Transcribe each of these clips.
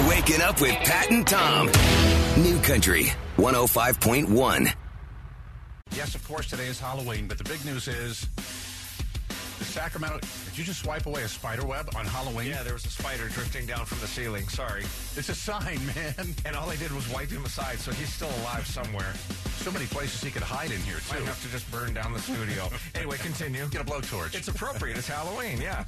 You're waking up with Pat and Tom. New Country 105.1. Yes, of course, today is Halloween, but the big news is the Sacramento. Did you just swipe away a spider web on Halloween? Yeah, there was a spider drifting down from the ceiling. Sorry. It's a sign, man. And all they did was wipe him aside, so he's still alive somewhere. So many places he could hide in here, Might too. have to just burn down the studio. anyway, continue. Get a blowtorch. It's appropriate. It's Halloween, yeah.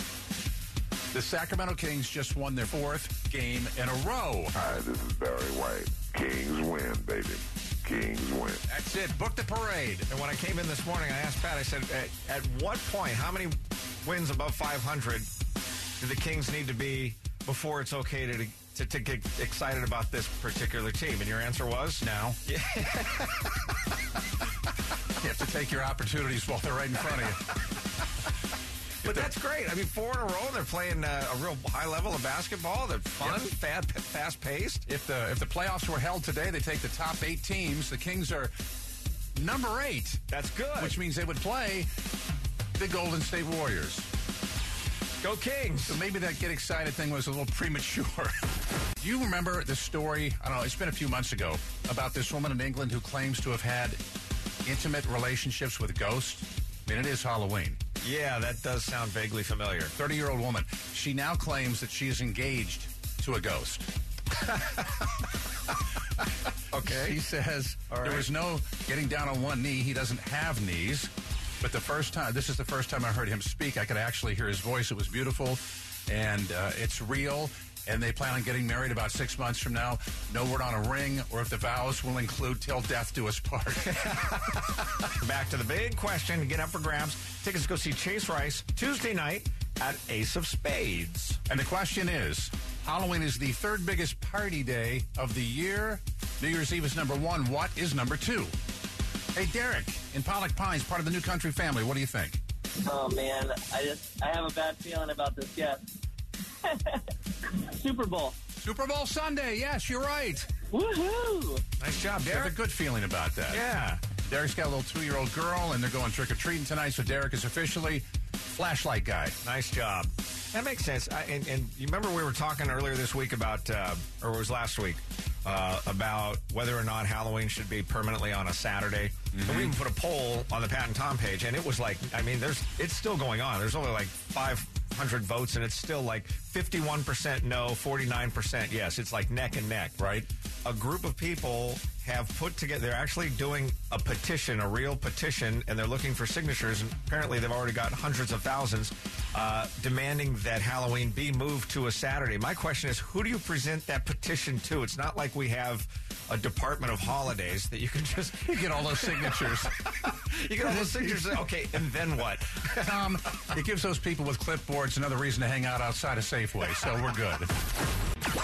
The Sacramento Kings just won their fourth game in a row. Hi, this is Barry White. Kings win, baby. Kings win. That's it. Book the parade. And when I came in this morning, I asked Pat, I said, at, at what point, how many wins above 500 do the Kings need to be before it's okay to, to, to get excited about this particular team? And your answer was? Now. you have to take your opportunities while they're right in front of you. But that's great. I mean, four in a row. They're playing uh, a real high level of basketball. They're fun, fast, fast paced. If the if the playoffs were held today, they take the top eight teams. The Kings are number eight, That's good. which means they would play the Golden State Warriors. Go Kings. So maybe that get excited thing was a little premature. Do you remember the story? I don't know. It's been a few months ago about this woman in England who claims to have had intimate relationships with ghosts. I mean, it is Halloween. Yeah, that does sound vaguely familiar. 30 year old woman. She now claims that she is engaged to a ghost. Okay. She says All there was no getting down on one knee. He doesn't have knees. But the first time, this is the first time I heard him speak. I could actually hear his voice. It was beautiful, and uh, it's real. And they plan on getting married about six months from now. No word on a ring, or if the vows will include "till death do us part." Back to the big question. Get up for grabs. Tickets to go see Chase Rice Tuesday night at Ace of Spades. and the question is: Halloween is the third biggest party day of the year. New Year's Eve is number one. What is number two? Hey, Derek in Pollock Pines, part of the New Country family. What do you think? Oh man, I just I have a bad feeling about this guest. Super Bowl. Super Bowl Sunday. Yes, you're right. Woohoo! Nice job, I have a Derek. good feeling about that. Yeah. Derek's got a little two-year-old girl, and they're going trick-or-treating tonight, so Derek is officially flashlight guy. Nice job. That makes sense. I, and, and you remember we were talking earlier this week about, uh, or it was last week, uh, about whether or not Halloween should be permanently on a Saturday. And we even put a poll on the Pat and Tom page, and it was like, I mean, there's it's still going on. There's only like 500 votes, and it's still like 51% no, 49% yes. It's like neck and neck. Right. A group of people have put together, they're actually doing a petition, a real petition, and they're looking for signatures. And apparently, they've already got hundreds of thousands uh, demanding that Halloween be moved to a Saturday. My question is who do you present that petition to? It's not like we have a Department of Holidays that you can just You get all those signatures. you get all those signatures. Okay, and then what? Tom, it gives those people with clipboards another reason to hang out outside of Safeway, so we're good.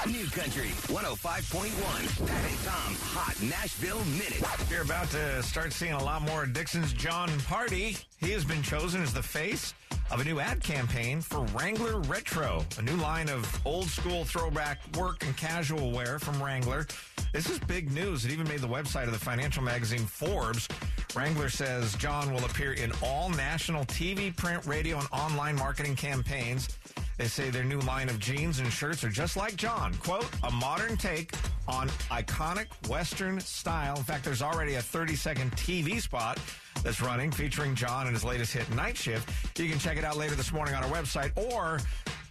New Country 105.1. Pat and Tom Hot Nashville Minute. You're about to start seeing a lot more of Dixon's John Pardi. He has been chosen as the face of a new ad campaign for Wrangler Retro, a new line of old school throwback work and casual wear from Wrangler. This is big news. It even made the website of the financial magazine Forbes. Wrangler says John will appear in all national TV, print, radio, and online marketing campaigns. They say their new line of jeans and shirts are just like John. Quote, a modern take on iconic Western style. In fact, there's already a 30 second TV spot that's running featuring John and his latest hit, Night Shift. You can check it out later this morning on our website or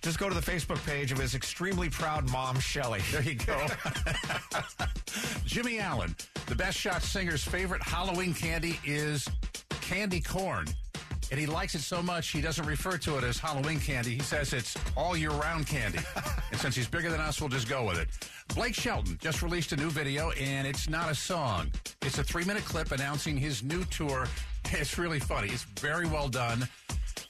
just go to the Facebook page of his extremely proud mom, Shelly. There you go. Jimmy Allen, the best shot singer's favorite Halloween candy is candy corn. And he likes it so much he doesn't refer to it as Halloween candy. He says it's all year round candy. and since he's bigger than us, we'll just go with it. Blake Shelton just released a new video, and it's not a song. It's a three minute clip announcing his new tour. It's really funny. It's very well done.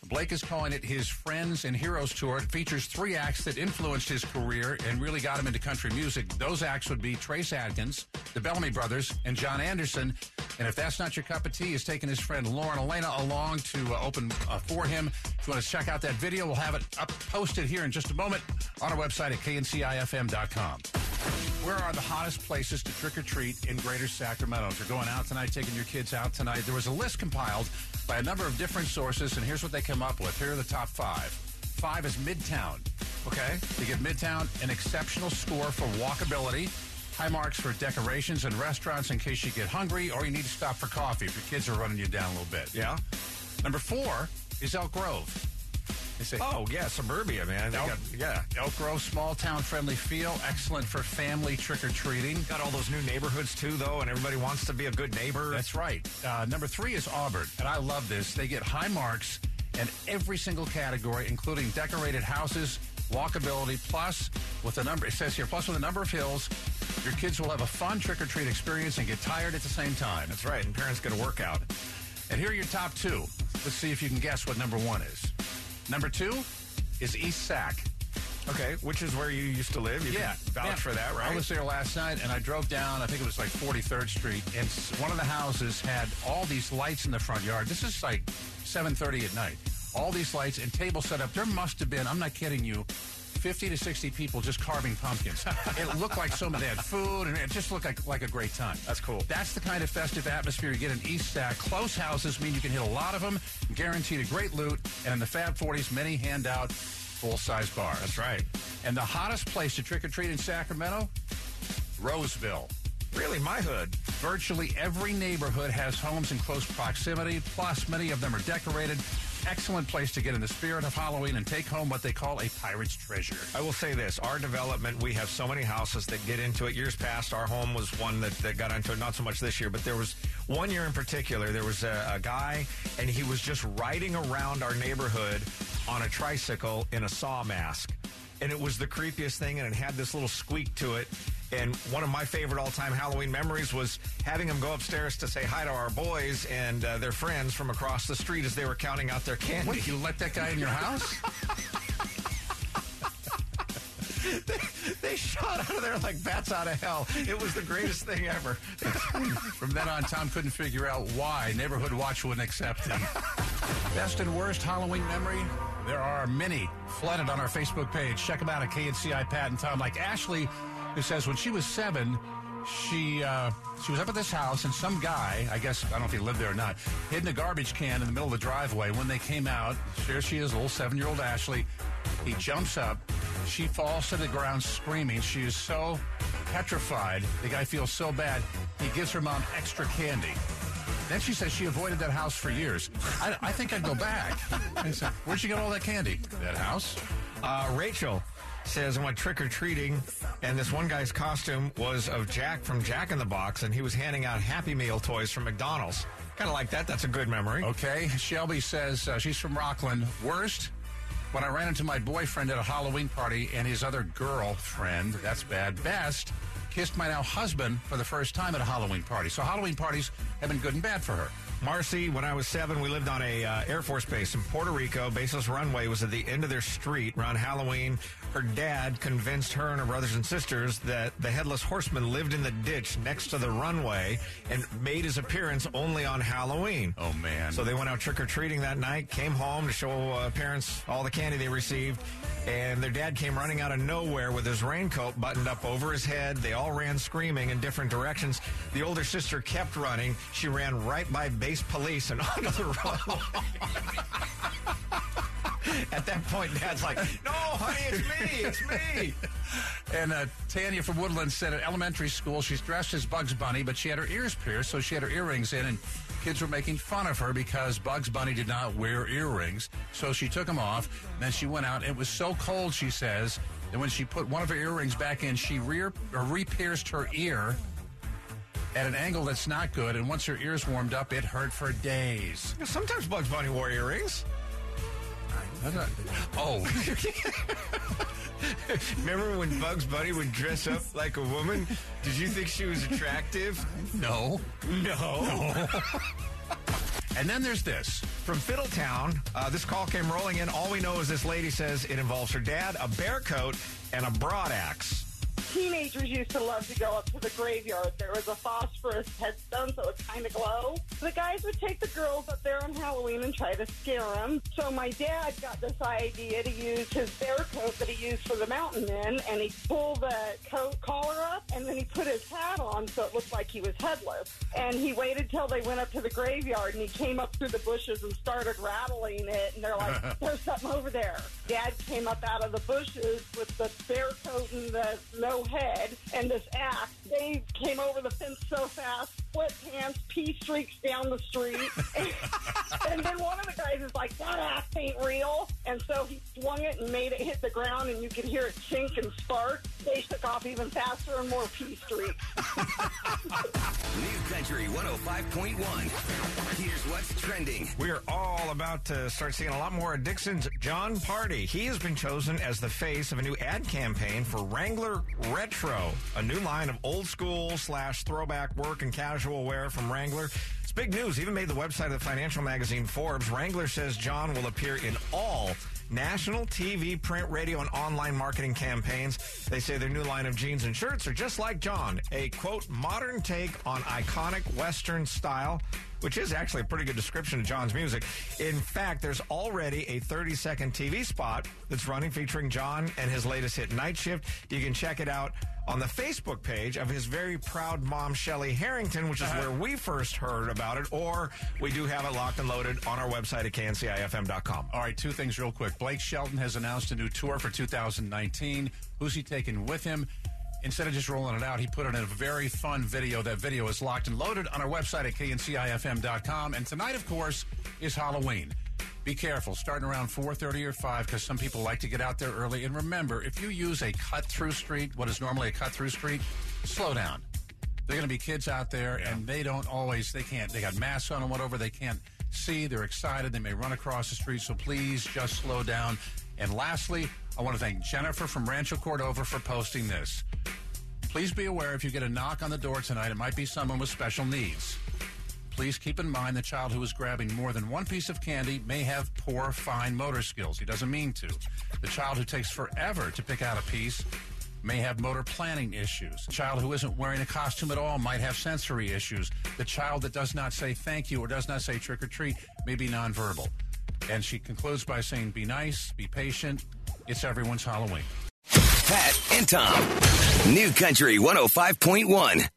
Blake is calling it his Friends and Heroes Tour. It features three acts that influenced his career and really got him into country music. Those acts would be Trace Adkins, the Bellamy Brothers, and John Anderson. And if that's not your cup of tea, he's taking his friend Lauren Alaina along to uh, open uh, for him. If you want to check out that video, we'll have it up posted here in just a moment on our website at kncifm.com. Where are the hottest places to trick or treat in Greater Sacramento? If you're going out tonight, taking your kids out tonight, there was a list compiled by a number of different sources, and here's what they come up with. Here are the top five. Five is Midtown. Okay. They give Midtown an exceptional score for walkability, high marks for decorations and restaurants in case you get hungry or you need to stop for coffee if your kids are running you down a little bit. Yeah. Number four is Elk Grove. They say, Oh, yeah, suburbia, man. Elk, got, yeah. Elk Grove, small town friendly feel, excellent for family trick or treating. Got all those new neighborhoods, too, though, and everybody wants to be a good neighbor. That's right. Uh, number three is Auburn, and I love this. They get high marks in every single category, including decorated houses, walkability, plus with a number, it says here, plus with a number of hills, your kids will have a fun trick or treat experience and get tired at the same time. That's right. And parents get a workout. And here are your top two. Let's see if you can guess what number one is. Number two is East Sac. Okay, which is where you used to live. You Yeah, can vouch yeah. for that, right? I was there last night, and I drove down. I think it was like 43rd Street, and one of the houses had all these lights in the front yard. This is like 7:30 at night. All these lights and tables set up. There must have been. I'm not kidding you. 50 to 60 people just carving pumpkins. it looked like so many. They had food, and it just looked like, like a great time. That's cool. That's the kind of festive atmosphere you get in East Sac. Close houses mean you can hit a lot of them, guaranteed a great loot, and in the Fab 40s, many hand out full-size bars. That's right. And the hottest place to trick or treat in Sacramento? Roseville. Really, my hood. Virtually every neighborhood has homes in close proximity, plus many of them are decorated. Excellent place to get in the spirit of Halloween and take home what they call a pirate's treasure. I will say this: our development, we have so many houses that get into it. Years past, our home was one that, that got into it. Not so much this year, but there was one year in particular. There was a, a guy, and he was just riding around our neighborhood on a tricycle in a saw mask, and it was the creepiest thing. And it had this little squeak to it. And one of my favorite all-time Halloween memories was having him go upstairs to say hi to our boys and uh, their friends from across the street as they were counting out their candy. Wait, you let that guy in your house? They shot out of there like bats out of hell. It was the greatest thing ever. From then on, Tom couldn't figure out why Neighborhood Watch wouldn't accept him. Best and worst Halloween memory? There are many flooded on our Facebook page. Check them out at KNCI Pat and Tom. Like Ashley, who says when she was seven, she uh, she was up at this house and some guy, I guess I don't know if he lived there or not, hid in a garbage can in the middle of the driveway. When they came out, there she is, little seven year old Ashley. He jumps up. She falls to the ground screaming. She is so petrified. The guy feels so bad. He gives her mom extra candy. Then she says she avoided that house for years. I, I think I'd go back. I said, Where'd you get all that candy? That house? Uh, Rachel says, I went trick or treating, and this one guy's costume was of Jack from Jack in the Box, and he was handing out Happy Meal toys from McDonald's. Kind of like that. That's a good memory. Okay. Shelby says uh, she's from Rocklin. Worst? When I ran into my boyfriend at a Halloween party and his other girlfriend, that's bad. Best, kissed my now husband for the first time at a Halloween party. So Halloween parties have been good and bad for her. Marcy, when I was seven, we lived on a uh, Air Force base in Puerto Rico. Baseless Runway was at the end of their street around Halloween. Her dad convinced her and her brothers and sisters that the headless horseman lived in the ditch next to the runway and made his appearance only on Halloween. Oh, man. So they went out trick or treating that night, came home to show uh, parents all the candy they received, and their dad came running out of nowhere with his raincoat buttoned up over his head. They all ran screaming in different directions. The older sister kept running. She ran right by base police and onto the road. At that point, Dad's like, "No, honey, it's me, it's me." And uh, Tanya from Woodland said at elementary school she's dressed as Bugs Bunny, but she had her ears pierced, so she had her earrings in, and kids were making fun of her because Bugs Bunny did not wear earrings. So she took them off. Then she went out. It was so cold, she says, that when she put one of her earrings back in, she rear re-pierced her ear at an angle that's not good. And once her ears warmed up, it hurt for days. Sometimes Bugs Bunny wore earrings. Oh, Remember when Bugs Bunny would dress up like a woman? Did you think she was attractive? no. No. And then there's this. From Fiddletown, uh, this call came rolling in. All we know is this lady says it involves her dad, a bear coat, and a broad axe. Teenagers used to love to go up to the graveyard. There was a phosphorus headstone, so it kind of glow. The guys would take the girls up there on Halloween and try to scare them. So my dad got this idea to use his bear coat that he used for the mountain men, and he pulled the coat collar up, and then he put his hat on so it looked like he was headless. And he waited till they went up to the graveyard, and he came up through the bushes and started rattling it, and they're like, "There's something over there." Dad came up out of the bushes with the bear coat and the no head and this axe. They came over the fence so fast, split pants, pea streaks down the street. and then one of the guys is like, that ass ain't real. And so he swung it and made it hit the ground, and you could hear it chink and spark. They took off even faster and more pea streaks. New Country 105.1. Here's what's trending. We are all about to start seeing a lot more of Dixon's John Pardi. He has been chosen as the face of a new ad campaign for Wrangler Retro, a new line of old school slash throwback work and casual wear from Wrangler. It's big news. Even made the website of the financial magazine Forbes. Wrangler says John will appear in all national TV, print, radio, and online marketing campaigns. They say their new line of jeans and shirts are just like John, a quote, modern take on iconic Western style, which is actually a pretty good description of John's music. In fact, there's already a 30 second TV spot that's running featuring John and his latest hit, Night Shift. You can check it out on the Facebook page of his very proud mom, Shelly Harrington, which is uh-huh. where we first heard about it, or we do have it locked and loaded on our website at kncifm.com. All right, two things real quick. Blake Shelton has announced a new tour for 2019. Who's he taking with him? Instead of just rolling it out, he put it in a very fun video. That video is locked and loaded on our website at kncifm.com. And tonight, of course, is Halloween. Be careful, starting around 4.30 or 5, because some people like to get out there early. And remember, if you use a cut-through street, what is normally a cut-through street, slow down. They're going to be kids out there, and they don't always, they can't, they got masks on and whatever, they can't see, they're excited, they may run across the street, so please just slow down. And lastly, I want to thank Jennifer from Rancho Cordova for posting this. Please be aware if you get a knock on the door tonight, it might be someone with special needs. Please keep in mind the child who is grabbing more than one piece of candy may have poor fine motor skills. He doesn't mean to. The child who takes forever to pick out a piece may have motor planning issues. The child who isn't wearing a costume at all might have sensory issues. The child that does not say thank you or does not say trick or treat may be nonverbal. And she concludes by saying, be nice, be patient. It's everyone's Halloween. Pat and Tom. New Country 105.1.